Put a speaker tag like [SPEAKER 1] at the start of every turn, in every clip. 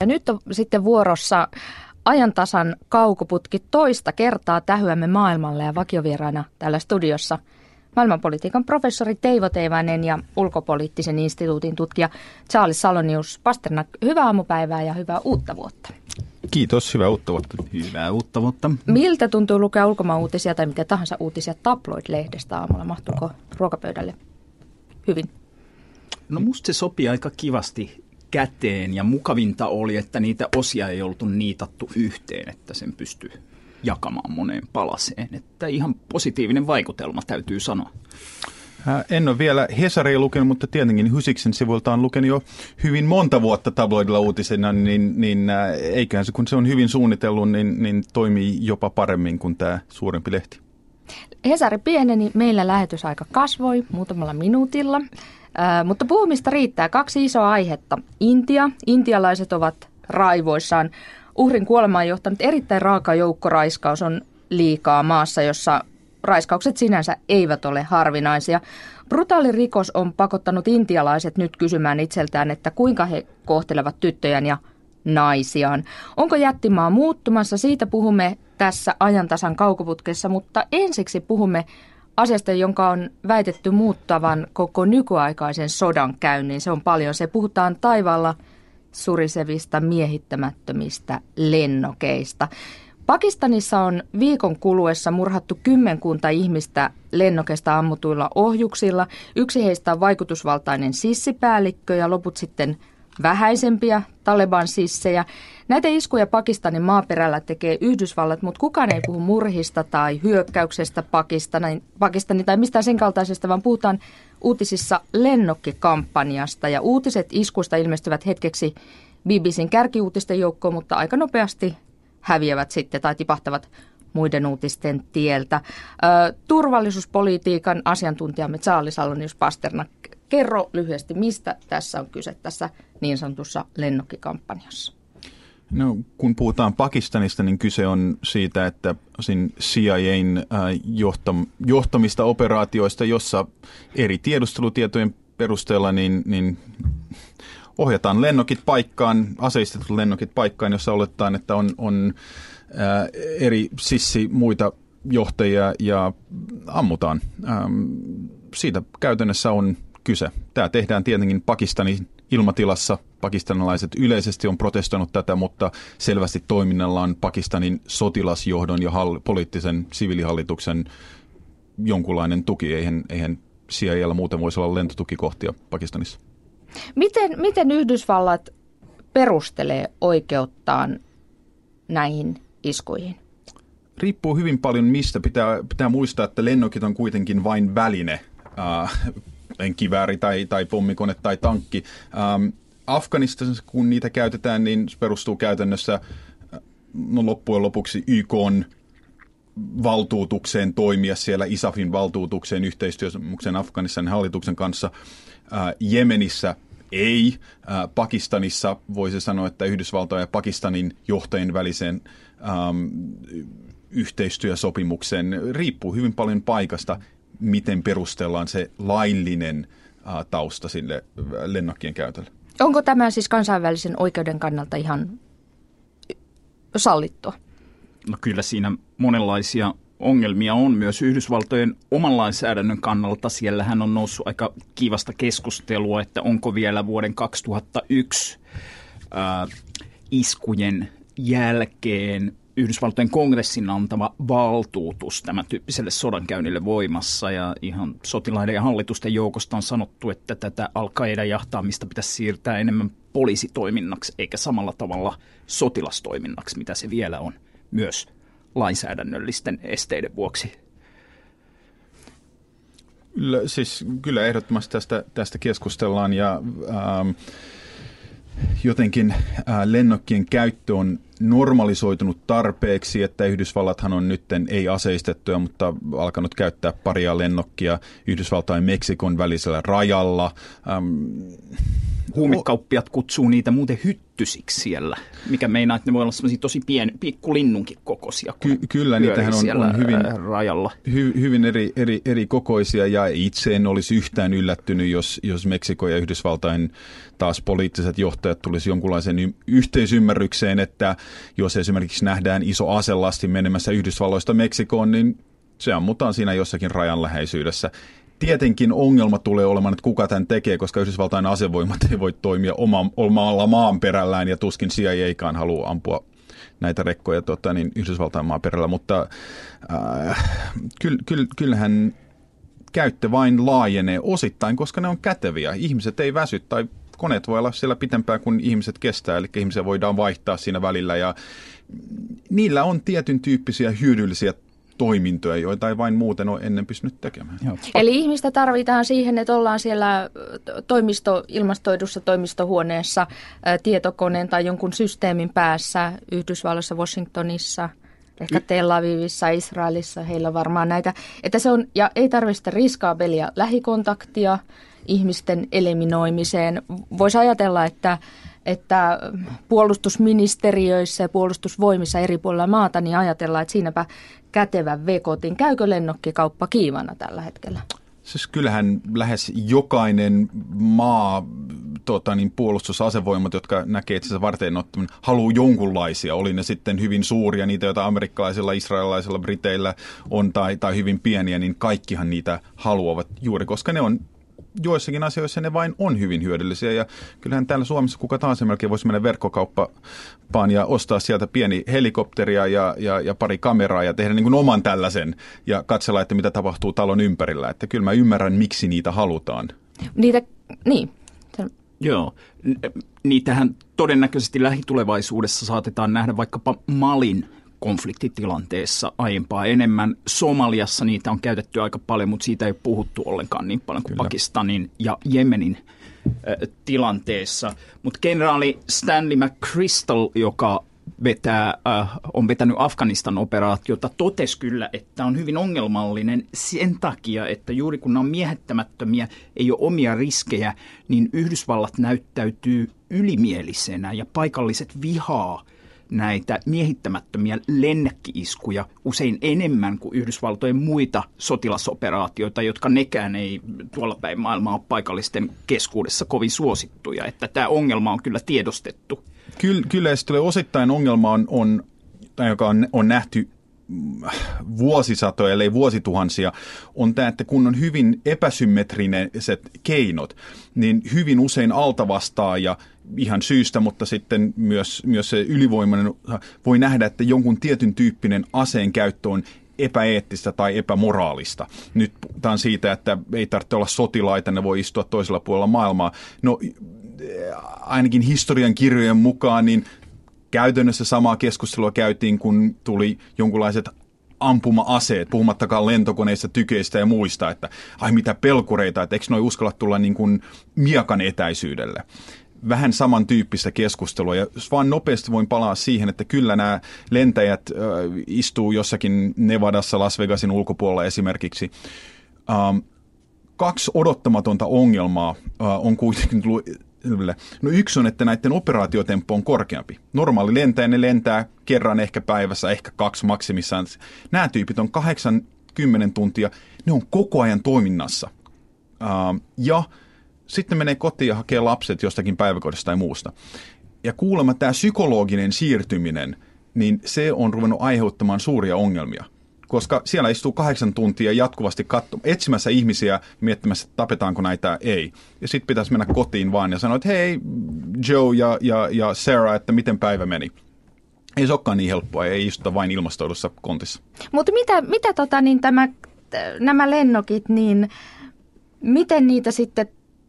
[SPEAKER 1] Ja nyt on sitten vuorossa ajantasan kaukoputki toista kertaa tähyämme maailmalle ja vakiovieraana täällä studiossa maailmanpolitiikan professori Teivo Teivainen ja ulkopoliittisen instituutin tutkija Charles Salonius Pasternak. Hyvää aamupäivää ja hyvää uutta vuotta.
[SPEAKER 2] Kiitos, hyvää uutta vuotta.
[SPEAKER 3] Hyvää uutta vuotta.
[SPEAKER 1] Miltä tuntuu lukea ulkomaan uutisia tai mitä tahansa uutisia tabloid-lehdestä aamulla? Mahtuuko ruokapöydälle hyvin?
[SPEAKER 3] No musta se sopii aika kivasti käteen ja mukavinta oli, että niitä osia ei oltu niitattu yhteen, että sen pystyy jakamaan moneen palaseen. Että ihan positiivinen vaikutelma täytyy sanoa.
[SPEAKER 2] En ole vielä Hesaria lukenut, mutta tietenkin Hysiksen sivuilta on lukenut jo hyvin monta vuotta tabloidilla uutisena, niin, niin eiköhän se, kun se on hyvin suunnitellut, niin, niin toimii jopa paremmin kuin tämä suurempi lehti.
[SPEAKER 1] Hesari pieneni, meillä lähetysaika kasvoi muutamalla minuutilla. Mutta puhumista riittää. Kaksi isoa aihetta. Intia. Intialaiset ovat raivoissaan. Uhrin kuolemaan johtanut erittäin raaka joukkoraiskaus on liikaa maassa, jossa raiskaukset sinänsä eivät ole harvinaisia. Brutaali rikos on pakottanut intialaiset nyt kysymään itseltään, että kuinka he kohtelevat tyttöjään ja naisiaan. Onko jättimaa muuttumassa? Siitä puhumme tässä ajantasan kaukoputkessa, mutta ensiksi puhumme asiasta, jonka on väitetty muuttavan koko nykyaikaisen sodan käynnin. Se on paljon. Se puhutaan taivaalla surisevista miehittämättömistä lennokeista. Pakistanissa on viikon kuluessa murhattu kymmenkunta ihmistä lennokeista ammutuilla ohjuksilla. Yksi heistä on vaikutusvaltainen sissipäällikkö ja loput sitten vähäisempiä Taleban-sissejä. Näitä iskuja Pakistanin maaperällä tekee Yhdysvallat, mutta kukaan ei puhu murhista tai hyökkäyksestä Pakistanin, Pakistanin tai mistään sen kaltaisesta, vaan puhutaan uutisissa lennokkikampanjasta. Ja uutiset iskusta ilmestyvät hetkeksi BBCn kärkiuutisten joukkoon, mutta aika nopeasti häviävät sitten tai tipahtavat muiden uutisten tieltä. Turvallisuuspolitiikan asiantuntijamme Charles Salonius Pasternak Kerro lyhyesti, mistä tässä on kyse tässä niin sanotussa lennokkikampanjassa.
[SPEAKER 2] No, kun puhutaan Pakistanista, niin kyse on siitä, että CIAn äh, johtam, johtamista operaatioista, jossa eri tiedustelutietojen perusteella niin, niin ohjataan lennokit paikkaan, aseistetut lennokit paikkaan, jossa oletetaan, että on, on äh, eri sissi muita johtajia ja ammutaan. Ähm, siitä käytännössä on kyse. Tämä tehdään tietenkin Pakistanin ilmatilassa. Pakistanilaiset yleisesti on protestoinut tätä, mutta selvästi toiminnalla on Pakistanin sotilasjohdon ja hall- poliittisen siviilihallituksen jonkunlainen tuki. Eihän, eihän CIAlla muuten voisi olla lentotukikohtia Pakistanissa.
[SPEAKER 1] Miten, miten Yhdysvallat perustelee oikeuttaan näihin iskuihin?
[SPEAKER 2] Riippuu hyvin paljon mistä. Pitää, pitää muistaa, että lennokit on kuitenkin vain väline kivääri tai, tai pommikone tai tankki. Ähm, Afganistanissa, kun niitä käytetään, niin se perustuu käytännössä äh, no loppujen lopuksi YK on valtuutukseen toimia siellä, ISAFin valtuutukseen yhteistyösopimuksen Afganistanin hallituksen kanssa. Äh, Jemenissä ei. Äh, Pakistanissa voisi sanoa, että Yhdysvaltojen ja Pakistanin johtajien välisen ähm, yhteistyösopimuksen riippuu hyvin paljon paikasta miten perustellaan se laillinen tausta sille lennokkien käytölle.
[SPEAKER 1] Onko tämä siis kansainvälisen oikeuden kannalta ihan sallittua?
[SPEAKER 3] No kyllä siinä monenlaisia ongelmia on myös Yhdysvaltojen oman lainsäädännön kannalta. Siellähän on noussut aika kivasta keskustelua, että onko vielä vuoden 2001 ää, äh, iskujen jälkeen Yhdysvaltojen kongressin antama valtuutus tämän tyyppiselle sodankäynnille voimassa ja ihan sotilaiden ja hallitusten joukosta on sanottu, että tätä al jahtaamista pitäisi siirtää enemmän poliisitoiminnaksi eikä samalla tavalla sotilastoiminnaksi, mitä se vielä on myös lainsäädännöllisten esteiden vuoksi.
[SPEAKER 2] Kyllä, siis, kyllä ehdottomasti tästä, tästä keskustellaan ja ähm, jotenkin äh, lennokkien käyttö on normalisoitunut tarpeeksi, että Yhdysvallathan on nyt ei aseistettuja, mutta alkanut käyttää paria lennokkia Yhdysvaltain Meksikon välisellä rajalla. Ähm,
[SPEAKER 3] Huumekauppiat kutsuu niitä muuten hyttysiksi siellä, mikä meinaa, että ne voi olla semmoisia tosi pieni, pikkulinnunkin kokoisia.
[SPEAKER 2] Ky- kyllä, niitähän on, on hyvin,
[SPEAKER 3] rajalla.
[SPEAKER 2] Hy, hyvin eri, eri, eri kokoisia ja itse en olisi yhtään yllättynyt, jos, jos Meksiko ja Yhdysvaltain taas poliittiset johtajat tulisi jonkunlaiseen y- yhteisymmärrykseen, että jos esimerkiksi nähdään iso aselasti menemässä Yhdysvalloista Meksikoon, niin se ammutaan siinä jossakin rajan läheisyydessä. Tietenkin ongelma tulee olemaan, että kuka tämän tekee, koska Yhdysvaltain asevoimat ei voi toimia oma, omalla maanperällään ja tuskin CIAkaan haluaa ampua näitä rekkoja tota, niin Yhdysvaltain maaperällä, mutta äh, kyll, kyll, kyllähän käyttö vain laajenee osittain, koska ne on käteviä. Ihmiset ei väsy tai koneet voi olla siellä pitempään kuin ihmiset kestää, eli ihmisiä voidaan vaihtaa siinä välillä ja niillä on tietyn tyyppisiä hyödyllisiä toimintoja, joita ei vain muuten ole ennen pystynyt tekemään. Joo.
[SPEAKER 1] Eli ihmistä tarvitaan siihen, että ollaan siellä toimisto, ilmastoidussa toimistohuoneessa tietokoneen tai jonkun systeemin päässä Yhdysvalloissa, Washingtonissa, ehkä Tel Avivissa, Israelissa, heillä varmaan näitä. Että se on, ja ei tarvitse riskaabelia lähikontaktia ihmisten eliminoimiseen. Voisi ajatella, että että puolustusministeriöissä ja puolustusvoimissa eri puolilla maata, niin ajatellaan, että siinäpä kätevä vekotin. Käykö lennokkikauppa kiivana tällä hetkellä?
[SPEAKER 2] Siis kyllähän lähes jokainen maa, tota, niin puolustusasevoimat, jotka näkee itse varten ottaminen, haluaa jonkunlaisia. Oli ne sitten hyvin suuria, niitä joita amerikkalaisilla, israelilaisilla, briteillä on, tai, tai hyvin pieniä, niin kaikkihan niitä haluavat juuri, koska ne on joissakin asioissa ne vain on hyvin hyödyllisiä. Ja kyllähän täällä Suomessa kuka tahansa melkein voisi mennä verkkokauppaan ja ostaa sieltä pieni helikopteria ja, ja, ja pari kameraa ja tehdä niin kuin oman tällaisen ja katsella, että mitä tapahtuu talon ympärillä. Että kyllä mä ymmärrän, miksi niitä halutaan.
[SPEAKER 1] Niitä, niin.
[SPEAKER 3] Joo, niitähän todennäköisesti lähitulevaisuudessa saatetaan nähdä vaikkapa Malin konfliktitilanteessa aiempaa enemmän. Somaliassa niitä on käytetty aika paljon, mutta siitä ei puhuttu ollenkaan niin paljon kuin Kyllä. Pakistanin ja Jemenin tilanteessa. Mutta kenraali Stanley McChrystal, joka vetää, äh, on vetänyt Afganistan operaatiota, totesi kyllä, että on hyvin ongelmallinen sen takia, että juuri kun ne on miehettämättömiä, ei ole omia riskejä, niin Yhdysvallat näyttäytyy ylimielisenä ja paikalliset vihaa – näitä miehittämättömiä lennäkkiiskuja usein enemmän kuin Yhdysvaltojen muita sotilasoperaatioita, jotka nekään ei tuolla päin maailmaa ole paikallisten keskuudessa kovin suosittuja. Että tämä ongelma on kyllä tiedostettu.
[SPEAKER 2] Kyllä, kyllä ja osittain ongelma on, on joka on, on nähty vuosisatoja, ellei vuosituhansia, on tämä, että kun on hyvin epäsymmetriset keinot, niin hyvin usein altavastaaja ihan syystä, mutta sitten myös, myös se ylivoimainen voi nähdä, että jonkun tietyn tyyppinen aseen käyttö on epäeettistä tai epämoraalista. Nyt puhutaan siitä, että ei tarvitse olla sotilaita, ne voi istua toisella puolella maailmaa. No ainakin historian kirjojen mukaan, niin käytännössä samaa keskustelua käytiin, kun tuli jonkunlaiset ampuma-aseet, puhumattakaan lentokoneista, tykeistä ja muista, että ai mitä pelkureita, että eikö noi uskalla tulla niin kuin miekan etäisyydelle vähän samantyyppistä keskustelua. Ja vaan nopeasti voin palaa siihen, että kyllä nämä lentäjät äh, istuu jossakin Nevadassa, Las Vegasin ulkopuolella esimerkiksi. Ähm, kaksi odottamatonta ongelmaa äh, on kuitenkin tullut No yksi on, että näiden operaatiotemppo on korkeampi. Normaali lentäjä, ne lentää kerran ehkä päivässä, ehkä kaksi maksimissaan. Nämä tyypit on 80 tuntia, ne on koko ajan toiminnassa. Uh, ja sitten menee kotiin ja hakee lapset jostakin päiväkodista tai muusta. Ja kuulemma tämä psykologinen siirtyminen, niin se on ruvennut aiheuttamaan suuria ongelmia – koska siellä istuu kahdeksan tuntia jatkuvasti katso, etsimässä ihmisiä miettimässä, tapetaanko näitä, ei. Ja sitten pitäisi mennä kotiin vaan ja sanoa, että hei Joe ja, ja, ja Sarah, että miten päivä meni. Ei se olekaan niin helppoa, ei istuta vain ilmastoidussa kontissa.
[SPEAKER 1] Mutta mitä, mitä tota, niin tämä, nämä lennokit, niin miten niitä sitten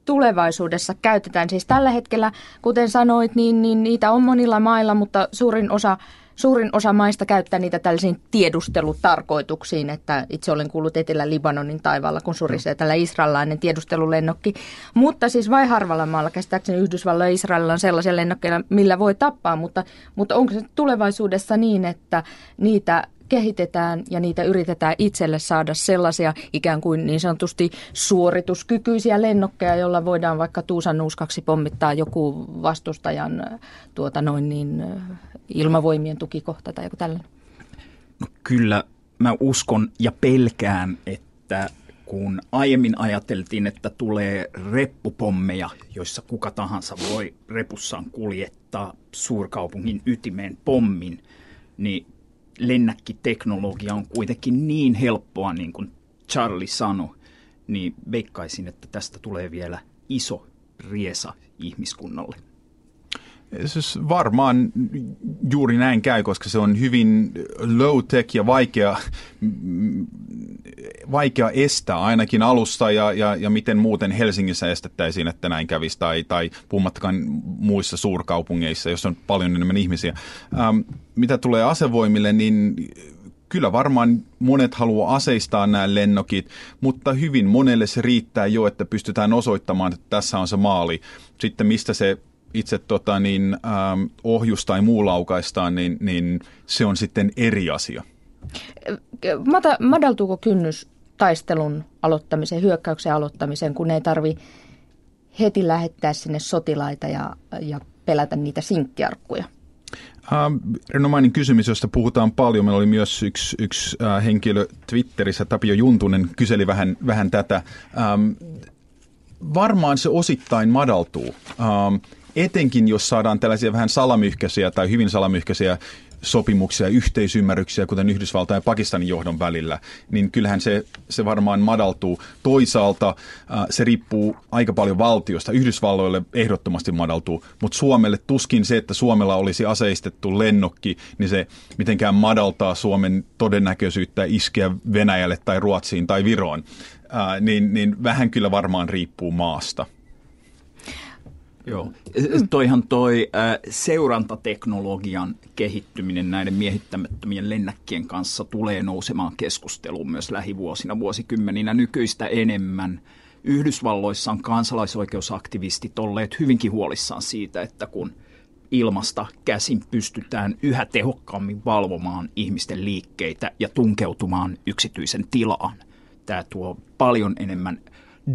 [SPEAKER 1] tulevaisuudessa käytetään? Siis tällä hetkellä, kuten sanoit, niin, niin niitä on monilla mailla, mutta suurin osa suurin osa maista käyttää niitä tällaisiin tiedustelutarkoituksiin, että itse olen kuullut Etelä-Libanonin taivaalla, kun surisee tällä israelilainen tiedustelulennokki. Mutta siis vai harvalla maalla, käsittääkseni Yhdysvalloilla ja Israelilla on sellaisia lennokkeja, millä voi tappaa, mutta, mutta onko se tulevaisuudessa niin, että niitä kehitetään ja niitä yritetään itselle saada sellaisia ikään kuin niin sanotusti suorituskykyisiä lennokkeja, joilla voidaan vaikka Tuusan nuuskaksi pommittaa joku vastustajan tuota noin niin, ilmavoimien tukikohta tai joku tällainen.
[SPEAKER 3] No kyllä mä uskon ja pelkään, että kun aiemmin ajateltiin, että tulee reppupommeja, joissa kuka tahansa voi repussaan kuljettaa suurkaupungin ytimeen pommin, niin lennäkkiteknologia on kuitenkin niin helppoa, niin kuin Charlie sanoi, niin veikkaisin, että tästä tulee vielä iso riesa ihmiskunnalle.
[SPEAKER 2] Siis varmaan juuri näin käy, koska se on hyvin low-tech ja vaikea, vaikea estää ainakin alusta ja, ja, ja miten muuten Helsingissä estettäisiin, että näin kävisi tai, tai puhumattakaan muissa suurkaupungeissa, jos on paljon enemmän ihmisiä. Ähm, mitä tulee asevoimille, niin kyllä varmaan monet haluaa aseistaa nämä lennokit, mutta hyvin monelle se riittää jo, että pystytään osoittamaan, että tässä on se maali. Sitten mistä se itse tota, niin, ähm, ohjus tai muu laukaistaan, niin, niin se on sitten eri asia.
[SPEAKER 1] Madaltuuko kynnys taistelun aloittamiseen, hyökkäyksen aloittamiseen, kun ei tarvi heti lähettää sinne sotilaita ja, ja pelätä niitä sinkkiarkkuja?
[SPEAKER 2] Erinomainen kysymys, josta puhutaan paljon. Meillä oli myös yksi, yksi äh, henkilö Twitterissä, Tapio Juntunen, kyseli vähän, vähän tätä. Ähm, varmaan se osittain madaltuu. Ähm, etenkin jos saadaan tällaisia vähän salamyhkäisiä tai hyvin salamyhkäisiä sopimuksia ja yhteisymmärryksiä, kuten Yhdysvaltain ja Pakistanin johdon välillä, niin kyllähän se, se varmaan madaltuu. Toisaalta äh, se riippuu aika paljon valtiosta. Yhdysvalloille ehdottomasti madaltuu, mutta Suomelle tuskin se, että Suomella olisi aseistettu lennokki, niin se mitenkään madaltaa Suomen todennäköisyyttä iskeä Venäjälle tai Ruotsiin tai Viroon. Äh, niin, niin vähän kyllä varmaan riippuu maasta.
[SPEAKER 3] Joo. Toihan toi äh, seurantateknologian kehittyminen näiden miehittämättömien lennäkkien kanssa tulee nousemaan keskusteluun myös lähivuosina, vuosikymmeninä nykyistä enemmän. Yhdysvalloissa on kansalaisoikeusaktivistit olleet hyvinkin huolissaan siitä, että kun ilmasta käsin pystytään yhä tehokkaammin valvomaan ihmisten liikkeitä ja tunkeutumaan yksityisen tilaan. Tämä tuo paljon enemmän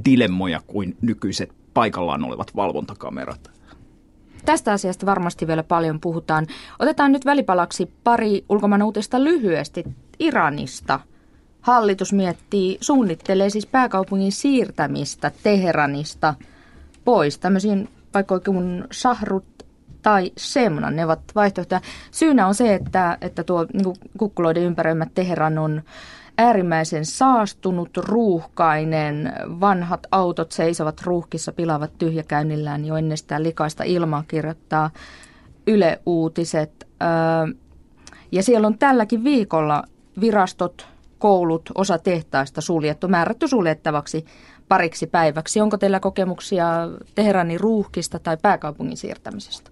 [SPEAKER 3] dilemmoja kuin nykyiset paikallaan olevat valvontakamerat.
[SPEAKER 1] Tästä asiasta varmasti vielä paljon puhutaan. Otetaan nyt välipalaksi pari ulkomaan uutista lyhyesti Iranista. Hallitus miettii, suunnittelee siis pääkaupungin siirtämistä Teheranista pois tämmöisiin paikkoihin kuin Sahrut tai Semna, ne ovat vaihtoehtoja. Syynä on se, että, että tuo niin kukkuloiden ympäröimä Teheran on äärimmäisen saastunut, ruuhkainen, vanhat autot seisovat ruuhkissa, pilaavat tyhjäkäynnillään jo ennestään likaista ilmaa, kirjoittaa Yle Uutiset. Ja siellä on tälläkin viikolla virastot, koulut, osa tehtaista suljettu, määrätty suljettavaksi pariksi päiväksi. Onko teillä kokemuksia Teheranin ruuhkista tai pääkaupungin siirtämisestä?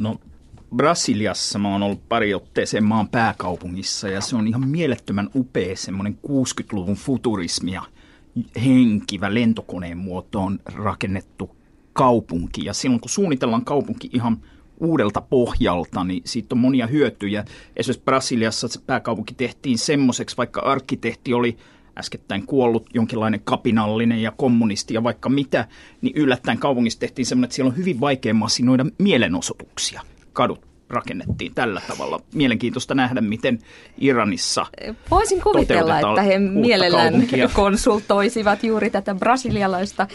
[SPEAKER 3] No Brasiliassa mä oon ollut pari otteeseen maan pääkaupungissa ja se on ihan mielettömän upea semmoinen 60-luvun futurismia henkivä lentokoneen muotoon rakennettu kaupunki. Ja silloin kun suunnitellaan kaupunki ihan uudelta pohjalta, niin siitä on monia hyötyjä. Esimerkiksi Brasiliassa se pääkaupunki tehtiin semmoiseksi, vaikka arkkitehti oli äskettäin kuollut jonkinlainen kapinallinen ja kommunisti ja vaikka mitä, niin yllättäen kaupungissa tehtiin semmoinen, että siellä on hyvin vaikea masinoida mielenosoituksia kadut rakennettiin tällä tavalla. Mielenkiintoista nähdä, miten Iranissa
[SPEAKER 1] Voisin kuvitella, että he mielellään kaupunkia. konsultoisivat juuri tätä brasilialaista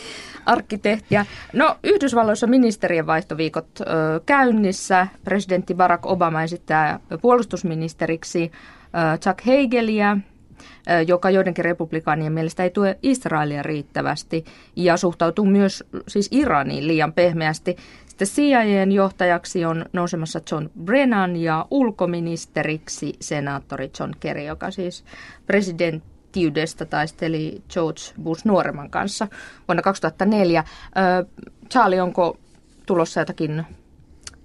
[SPEAKER 1] arkkitehtiä. No, Yhdysvalloissa ministerien vaihtoviikot ö, käynnissä. Presidentti Barack Obama esittää puolustusministeriksi ö, Chuck Hagelia, joka joidenkin republikaanien mielestä ei tue Israelia riittävästi ja suhtautuu myös siis Iraniin liian pehmeästi. Sitten CIAn johtajaksi on nousemassa John Brennan ja ulkoministeriksi senaattori John Kerry, joka siis presidenttiydestä taisteli George Bush nuoremman kanssa vuonna 2004. Charlie, onko tulossa jotakin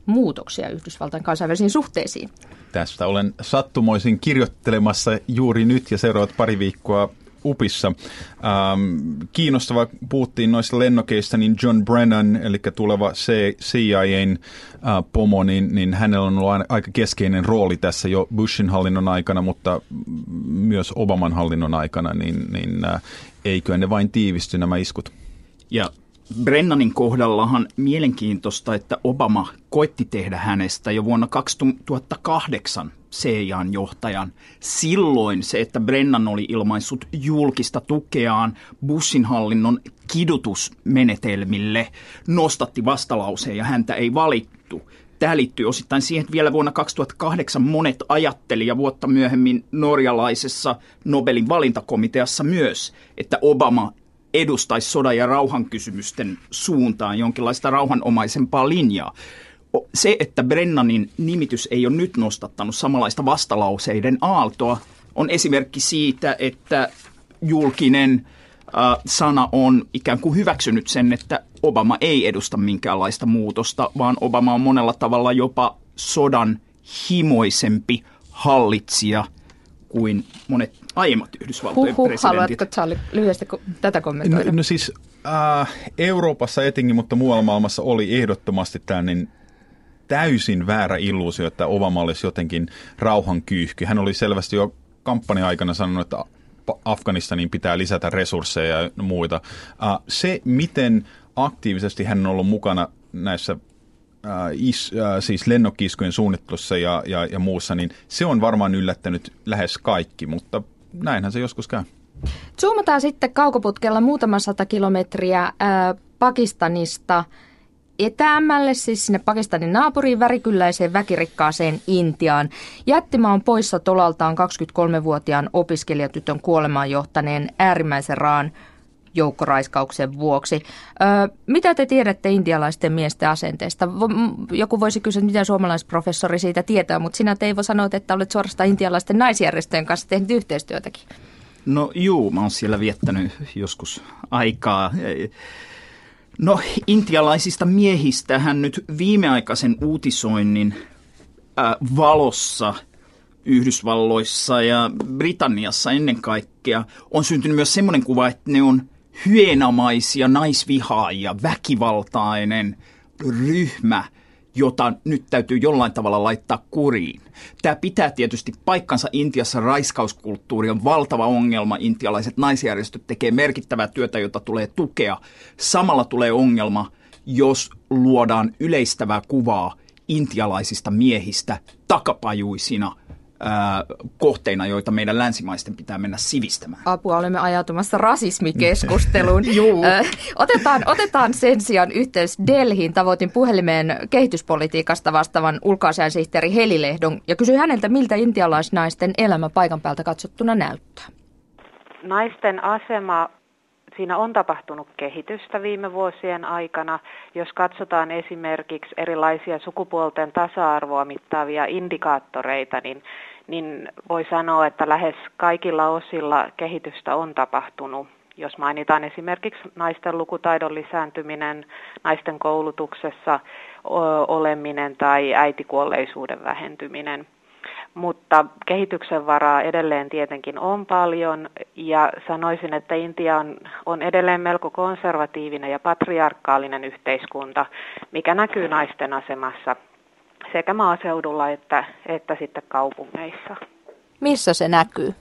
[SPEAKER 1] muutoksia Yhdysvaltain kansainvälisiin suhteisiin?
[SPEAKER 2] Tästä olen sattumoisin kirjoittelemassa juuri nyt ja seuraavat pari viikkoa UPissa. Ähm, kiinnostava, puhuttiin noista lennokeista, niin John Brennan, eli tuleva CIAn äh, pomo, niin, niin hänellä on ollut aika keskeinen rooli tässä jo Bushin hallinnon aikana, mutta myös Obaman hallinnon aikana, niin, niin äh, eikö ne vain tiivisty nämä iskut?
[SPEAKER 3] Ja Brennanin kohdallahan mielenkiintoista, että Obama koitti tehdä hänestä jo vuonna 2008 CIAn johtajan. Silloin se, että Brennan oli ilmaissut julkista tukeaan Bushin hallinnon kidutusmenetelmille, nostatti vastalauseen ja häntä ei valittu. Tämä liittyy osittain siihen, että vielä vuonna 2008 monet ajatteli ja vuotta myöhemmin norjalaisessa Nobelin valintakomiteassa myös, että Obama edustaisi sodan ja rauhan kysymysten suuntaan jonkinlaista rauhanomaisempaa linjaa. Se, että Brennanin nimitys ei ole nyt nostattanut samanlaista vastalauseiden aaltoa, on esimerkki siitä, että julkinen äh, sana on ikään kuin hyväksynyt sen, että Obama ei edusta minkäänlaista muutosta, vaan Obama on monella tavalla jopa sodan himoisempi hallitsija kuin monet aiemmat Yhdysvaltojen
[SPEAKER 1] Huhhuh,
[SPEAKER 3] presidentit.
[SPEAKER 1] haluatko Charlie lyhyesti tätä kommentoida?
[SPEAKER 2] No, no siis äh, Euroopassa etenkin, mutta muualla maailmassa oli ehdottomasti tämä niin täysin väärä illuusio, että Obama olisi jotenkin rauhan kyyhky. Hän oli selvästi jo kampanja-aikana sanonut, että Afganistaniin pitää lisätä resursseja ja muita. Äh, se, miten aktiivisesti hän on ollut mukana näissä is, äh, siis lennokkiskujen suunnittelussa ja, ja, ja muussa, niin se on varmaan yllättänyt lähes kaikki, mutta näinhän se joskus käy.
[SPEAKER 1] Zoomataan sitten kaukoputkella muutama sata kilometriä ää, Pakistanista etäämmälle, siis sinne Pakistanin naapuriin värikylläiseen väkirikkaaseen Intiaan. Jättimä on poissa tolaltaan 23-vuotiaan opiskelijatytön kuolemaan johtaneen äärimmäisen raan joukkoraiskauksen vuoksi. Ö, mitä te tiedätte indialaisten miesten asenteesta? Joku voisi kysyä, mitä suomalaisprofessori siitä tietää, mutta sinä Teivo sanoit, että olet suorastaan intialaisten naisjärjestöjen kanssa tehnyt yhteistyötäkin.
[SPEAKER 3] No juu, mä oon siellä viettänyt joskus aikaa. No intialaisista miehistä hän nyt viimeaikaisen uutisoinnin valossa Yhdysvalloissa ja Britanniassa ennen kaikkea on syntynyt myös semmoinen kuva, että ne on hyeenamaisia naisvihaajia, väkivaltainen ryhmä, jota nyt täytyy jollain tavalla laittaa kuriin. Tämä pitää tietysti paikkansa Intiassa. Raiskauskulttuuri on valtava ongelma. Intialaiset naisjärjestöt tekee merkittävää työtä, jota tulee tukea. Samalla tulee ongelma, jos luodaan yleistävää kuvaa intialaisista miehistä takapajuisina – kohteina, joita meidän länsimaisten pitää mennä sivistämään.
[SPEAKER 1] Apua, olemme ajautumassa rasismikeskusteluun. otetaan, otetaan sen sijaan yhteys Delhiin. Tavoitin puhelimeen kehityspolitiikasta vastaavan ulkoasiainsihteeri Helilehdon ja kysyin häneltä, miltä intialaisnaisten elämä paikan päältä katsottuna näyttää.
[SPEAKER 4] Naisten asema siinä on tapahtunut kehitystä viime vuosien aikana. Jos katsotaan esimerkiksi erilaisia sukupuolten tasa-arvoa mittaavia indikaattoreita, niin, niin voi sanoa, että lähes kaikilla osilla kehitystä on tapahtunut. Jos mainitaan esimerkiksi naisten lukutaidon lisääntyminen, naisten koulutuksessa oleminen tai äitikuolleisuuden vähentyminen – mutta kehityksen varaa edelleen tietenkin on paljon ja sanoisin, että Intia on, on edelleen melko konservatiivinen ja patriarkaalinen yhteiskunta, mikä näkyy naisten asemassa sekä maaseudulla että, että sitten kaupungeissa.
[SPEAKER 1] Missä se näkyy?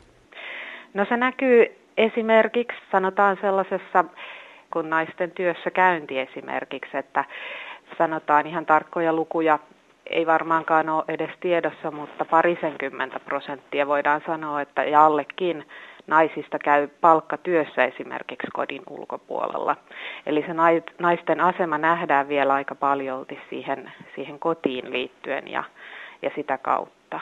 [SPEAKER 4] No se näkyy esimerkiksi, sanotaan sellaisessa kun naisten työssä käynti esimerkiksi, että sanotaan ihan tarkkoja lukuja ei varmaankaan ole edes tiedossa, mutta parisenkymmentä prosenttia voidaan sanoa, että ja allekin naisista käy palkkatyössä esimerkiksi kodin ulkopuolella. Eli se naisten asema nähdään vielä aika paljolti siihen, siihen kotiin liittyen ja, ja sitä kautta.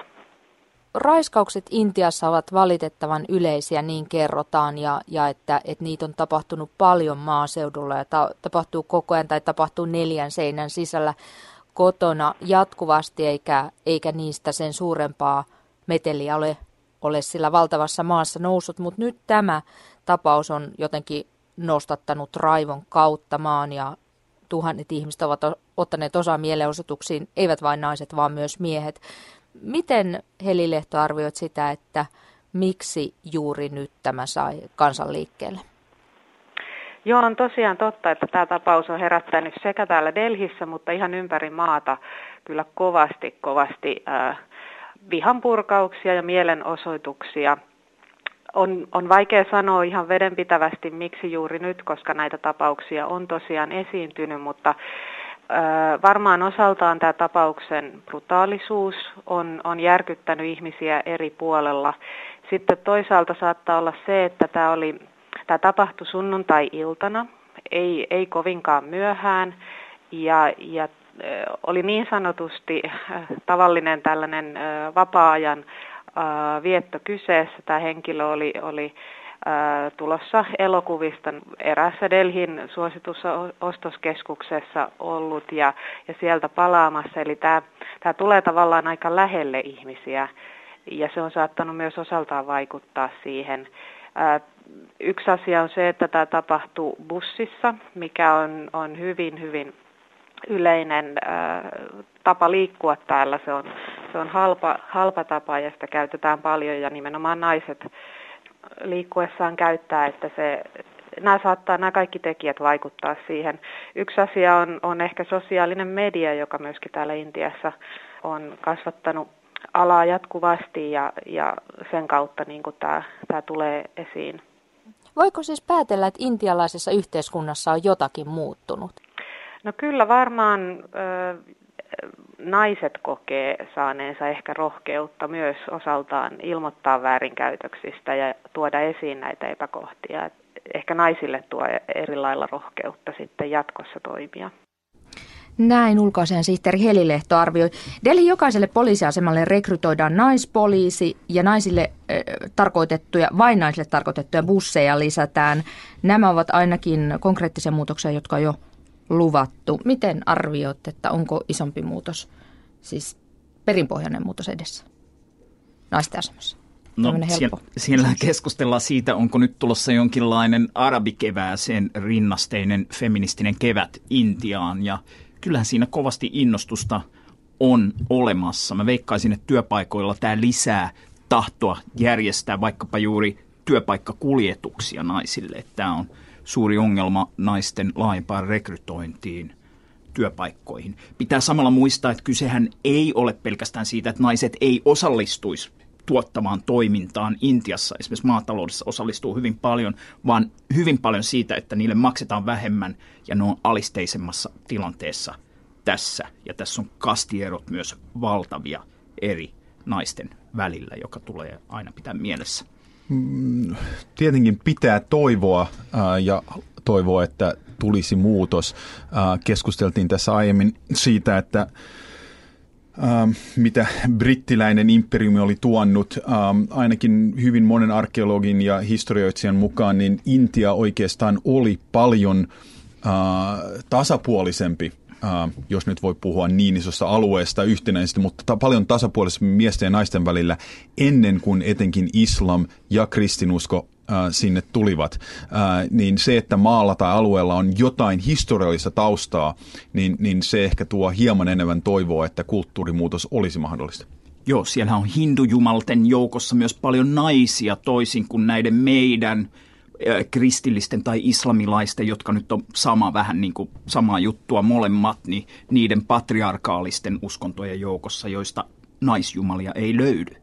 [SPEAKER 1] Raiskaukset Intiassa ovat valitettavan yleisiä, niin kerrotaan, ja, ja että, että niitä on tapahtunut paljon maaseudulla ja ta, tapahtuu koko ajan tai tapahtuu neljän seinän sisällä kotona jatkuvasti eikä, eikä niistä sen suurempaa meteliä ole, ole sillä valtavassa maassa noussut, mutta nyt tämä tapaus on jotenkin nostattanut raivon kautta maan ja tuhannet ihmiset ovat ottaneet osaa mielenosoituksiin, eivät vain naiset, vaan myös miehet. Miten Heli Lehto arvioit sitä, että miksi juuri nyt tämä sai kansan liikkeelle?
[SPEAKER 4] Joo, on tosiaan totta, että tämä tapaus on herättänyt sekä täällä Delhissä, mutta ihan ympäri maata kyllä kovasti, kovasti äh, vihanpurkauksia ja mielenosoituksia. On, on vaikea sanoa ihan vedenpitävästi, miksi juuri nyt, koska näitä tapauksia on tosiaan esiintynyt, mutta varmaan osaltaan tämä tapauksen brutaalisuus on, on järkyttänyt ihmisiä eri puolella. Sitten toisaalta saattaa olla se, että tämä, oli, tämä tapahtui sunnuntai-iltana, ei, ei kovinkaan myöhään, ja, ja oli niin sanotusti tavallinen tällainen vapaa-ajan vietto kyseessä. Tämä henkilö oli, oli tulossa elokuvista eräässä Delhin suositusostoskeskuksessa ollut ja, ja sieltä palaamassa. Eli tämä, tämä tulee tavallaan aika lähelle ihmisiä ja se on saattanut myös osaltaan vaikuttaa siihen. Yksi asia on se, että tämä tapahtuu bussissa, mikä on, on hyvin, hyvin yleinen tapa liikkua täällä. Se on, se on halpa, halpa tapa ja sitä käytetään paljon ja nimenomaan naiset liikkuessaan käyttää, että se, nämä saattaa nämä kaikki tekijät vaikuttaa siihen. Yksi asia on, on ehkä sosiaalinen media, joka myöskin täällä Intiassa on kasvattanut alaa jatkuvasti ja, ja sen kautta niin kuin tämä, tämä tulee esiin.
[SPEAKER 1] Voiko siis päätellä, että intialaisessa yhteiskunnassa on jotakin muuttunut?
[SPEAKER 4] No kyllä varmaan naiset kokee saaneensa ehkä rohkeutta myös osaltaan ilmoittaa väärinkäytöksistä ja tuoda esiin näitä epäkohtia. Ehkä naisille tuo eri lailla rohkeutta sitten jatkossa toimia.
[SPEAKER 1] Näin ulkoisen sihteeri Helilehto arvioi. Delhi jokaiselle poliisiasemalle rekrytoidaan naispoliisi ja naisille äh, tarkoitettuja, vain naisille tarkoitettuja busseja lisätään. Nämä ovat ainakin konkreettisia muutoksia, jotka jo luvattu. Miten arvioit, että onko isompi muutos, siis perinpohjainen muutos edessä naisten asemassa?
[SPEAKER 3] No, siellä, siellä keskustellaan siitä, onko nyt tulossa jonkinlainen arabikevääseen rinnasteinen feministinen kevät Intiaan. Ja kyllähän siinä kovasti innostusta on olemassa. Mä veikkaisin, että työpaikoilla tämä lisää tahtoa järjestää vaikkapa juuri työpaikkakuljetuksia naisille. Tämä on suuri ongelma naisten laajempaan rekrytointiin työpaikkoihin. Pitää samalla muistaa, että kysehän ei ole pelkästään siitä, että naiset ei osallistuisi tuottamaan toimintaan Intiassa, esimerkiksi maataloudessa osallistuu hyvin paljon, vaan hyvin paljon siitä, että niille maksetaan vähemmän ja ne on alisteisemmassa tilanteessa tässä. Ja tässä on kastierot myös valtavia eri naisten välillä, joka tulee aina pitää mielessä.
[SPEAKER 2] Mm, tietenkin pitää toivoa ja toivoa, että tulisi muutos. keskusteltiin tässä aiemmin siitä, että mitä brittiläinen imperiumi oli tuonut. ainakin hyvin monen arkeologin ja historioitsijan mukaan, niin Intia oikeastaan oli paljon tasapuolisempi äh, jos nyt voi puhua niin isosta alueesta yhtenäisesti, mutta ta- paljon tasapuolisemmin miesten ja naisten välillä ennen kuin etenkin islam ja kristinusko äh, sinne tulivat, äh, niin se, että maalla tai alueella on jotain historiallista taustaa, niin, niin se ehkä tuo hieman enemmän toivoa, että kulttuurimuutos olisi mahdollista.
[SPEAKER 3] Joo, siellä on hindujumalten joukossa myös paljon naisia toisin kuin näiden meidän kristillisten tai islamilaisten, jotka nyt on sama vähän niin kuin samaa juttua molemmat, niin niiden patriarkaalisten uskontojen joukossa, joista naisjumalia ei löydy.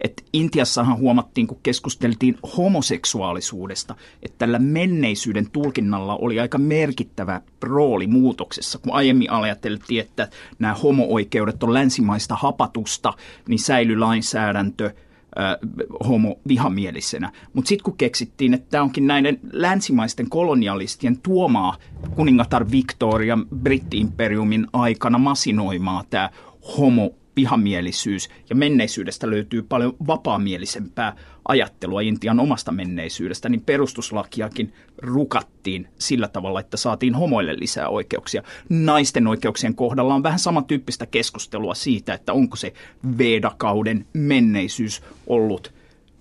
[SPEAKER 3] Et Intiassahan huomattiin, kun keskusteltiin homoseksuaalisuudesta, että tällä menneisyyden tulkinnalla oli aika merkittävä rooli muutoksessa. Kun aiemmin ajateltiin, että nämä homo-oikeudet on länsimaista hapatusta, niin säilyi lainsäädäntö – homo-vihamielisenä. Mutta sitten kun keksittiin, että tämä onkin näiden länsimaisten kolonialistien tuomaa kuningatar Victoria britti-imperiumin aikana masinoimaa tämä homo vihamielisyys ja menneisyydestä löytyy paljon vapaamielisempää ajattelua Intian omasta menneisyydestä, niin perustuslakiakin rukattiin sillä tavalla, että saatiin homoille lisää oikeuksia. Naisten oikeuksien kohdalla on vähän samantyyppistä keskustelua siitä, että onko se Vedakauden menneisyys ollut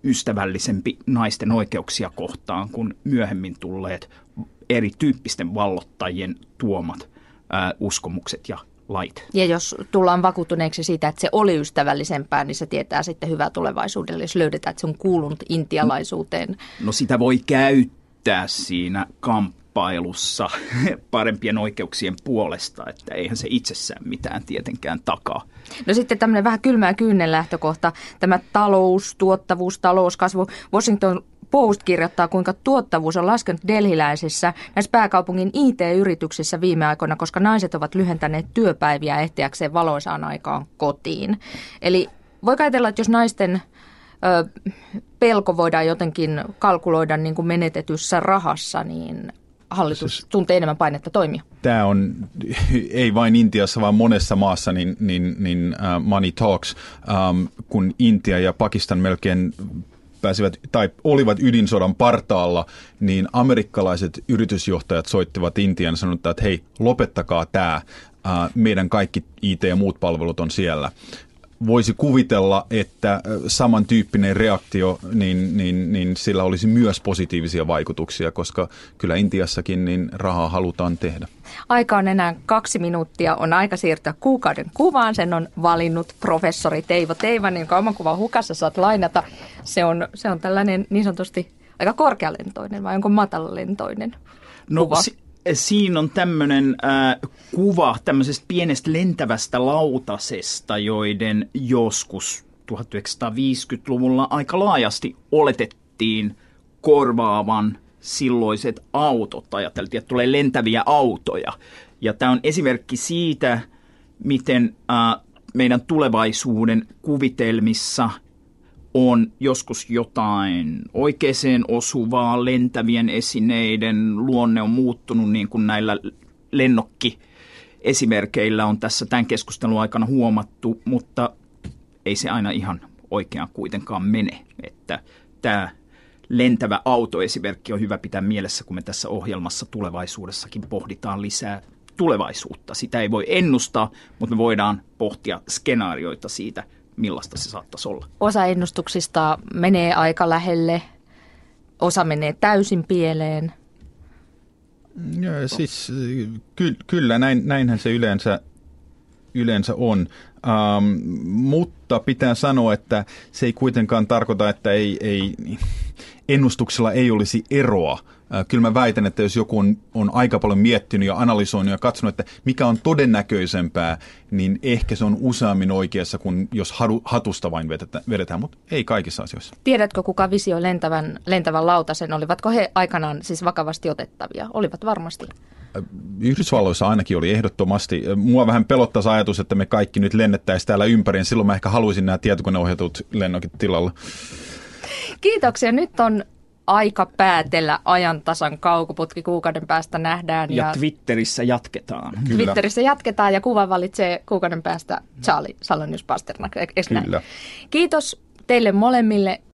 [SPEAKER 3] ystävällisempi naisten oikeuksia kohtaan kuin myöhemmin tulleet erityyppisten vallottajien tuomat ää, uskomukset ja lait.
[SPEAKER 1] Ja jos tullaan vakuuttuneeksi siitä, että se oli ystävällisempää, niin se tietää sitten hyvää tulevaisuudelle, jos löydetään, että se on kuulunut intialaisuuteen.
[SPEAKER 3] No sitä voi käyttää siinä kamppailussa parempien oikeuksien puolesta, että eihän se itsessään mitään tietenkään takaa.
[SPEAKER 1] No sitten tämmöinen vähän kylmää kynnen lähtökohta, tämä talous, tuottavuus, talouskasvu. Washington Post kirjoittaa, kuinka tuottavuus on laskenut delhiläisissä näissä pääkaupungin IT-yrityksissä viime aikoina, koska naiset ovat lyhentäneet työpäiviä ehtiäkseen valoisaan aikaan kotiin. Eli voi ajatella, että jos naisten ö, pelko voidaan jotenkin kalkuloida niin kuin menetetyssä rahassa, niin hallitus siis, tuntee enemmän painetta toimia.
[SPEAKER 2] Tämä on, ei vain Intiassa, vaan monessa maassa, niin, niin, niin uh, money talks, um, kun Intia ja Pakistan melkein pääsivät tai olivat ydinsodan partaalla, niin amerikkalaiset yritysjohtajat soittivat Intian ja sanoivat, että hei, lopettakaa tämä, meidän kaikki IT ja muut palvelut on siellä voisi kuvitella, että samantyyppinen reaktio, niin, niin, niin sillä olisi myös positiivisia vaikutuksia, koska kyllä Intiassakin niin rahaa halutaan tehdä.
[SPEAKER 1] Aika on enää kaksi minuuttia. On aika siirtyä kuukauden kuvaan. Sen on valinnut professori Teivo Teivanen, jonka oman kuvan hukassa saat lainata. Se on, se on tällainen niin sanotusti aika korkealentoinen vai onko matalalentoinen
[SPEAKER 3] no, kuva? Si- siinä on tämmöinen äh, kuva tämmöisestä pienestä lentävästä lautasesta, joiden joskus 1950-luvulla aika laajasti oletettiin korvaavan silloiset autot. Ajateltiin, että tulee lentäviä autoja. Ja tämä on esimerkki siitä, miten äh, meidän tulevaisuuden kuvitelmissa – on joskus jotain oikeaan osuvaa, lentävien esineiden luonne on muuttunut niin kuin näillä lennokki esimerkkeillä on tässä tämän keskustelun aikana huomattu, mutta ei se aina ihan oikeaan kuitenkaan mene. Että tämä lentävä autoesimerkki on hyvä pitää mielessä, kun me tässä ohjelmassa tulevaisuudessakin pohditaan lisää tulevaisuutta. Sitä ei voi ennustaa, mutta me voidaan pohtia skenaarioita siitä, millaista se saattaisi olla.
[SPEAKER 1] Osa ennustuksista menee aika lähelle, osa menee täysin pieleen.
[SPEAKER 2] Ja, siis ky- kyllä, näin, näinhän se yleensä, yleensä on. Ähm, mutta pitää sanoa, että se ei kuitenkaan tarkoita, että ei, ei, ennustuksella ei olisi eroa – Kyllä mä väitän, että jos joku on, on aika paljon miettinyt ja analysoinut ja katsonut, että mikä on todennäköisempää, niin ehkä se on useammin oikeassa kuin jos hatusta vain vedetään, vedetään mutta ei kaikissa asioissa.
[SPEAKER 1] Tiedätkö, kuka visioi lentävän, lentävän lautasen? Olivatko he aikanaan siis vakavasti otettavia? Olivat varmasti.
[SPEAKER 2] Yhdysvalloissa ainakin oli ehdottomasti. Mua vähän pelottaisi ajatus, että me kaikki nyt lennettäisiin täällä ympäri. Silloin mä ehkä haluaisin nämä tietokoneohjatut lennokit tilalla.
[SPEAKER 1] Kiitoksia. Nyt on aika päätellä ajantasan kaukoputki kuukauden päästä nähdään.
[SPEAKER 3] Ja, ja Twitterissä jatketaan.
[SPEAKER 1] Kyllä. Twitterissä jatketaan ja kuva valitsee kuukauden päästä Charlie Salonius Pasternak. Kyllä. Kiitos teille molemmille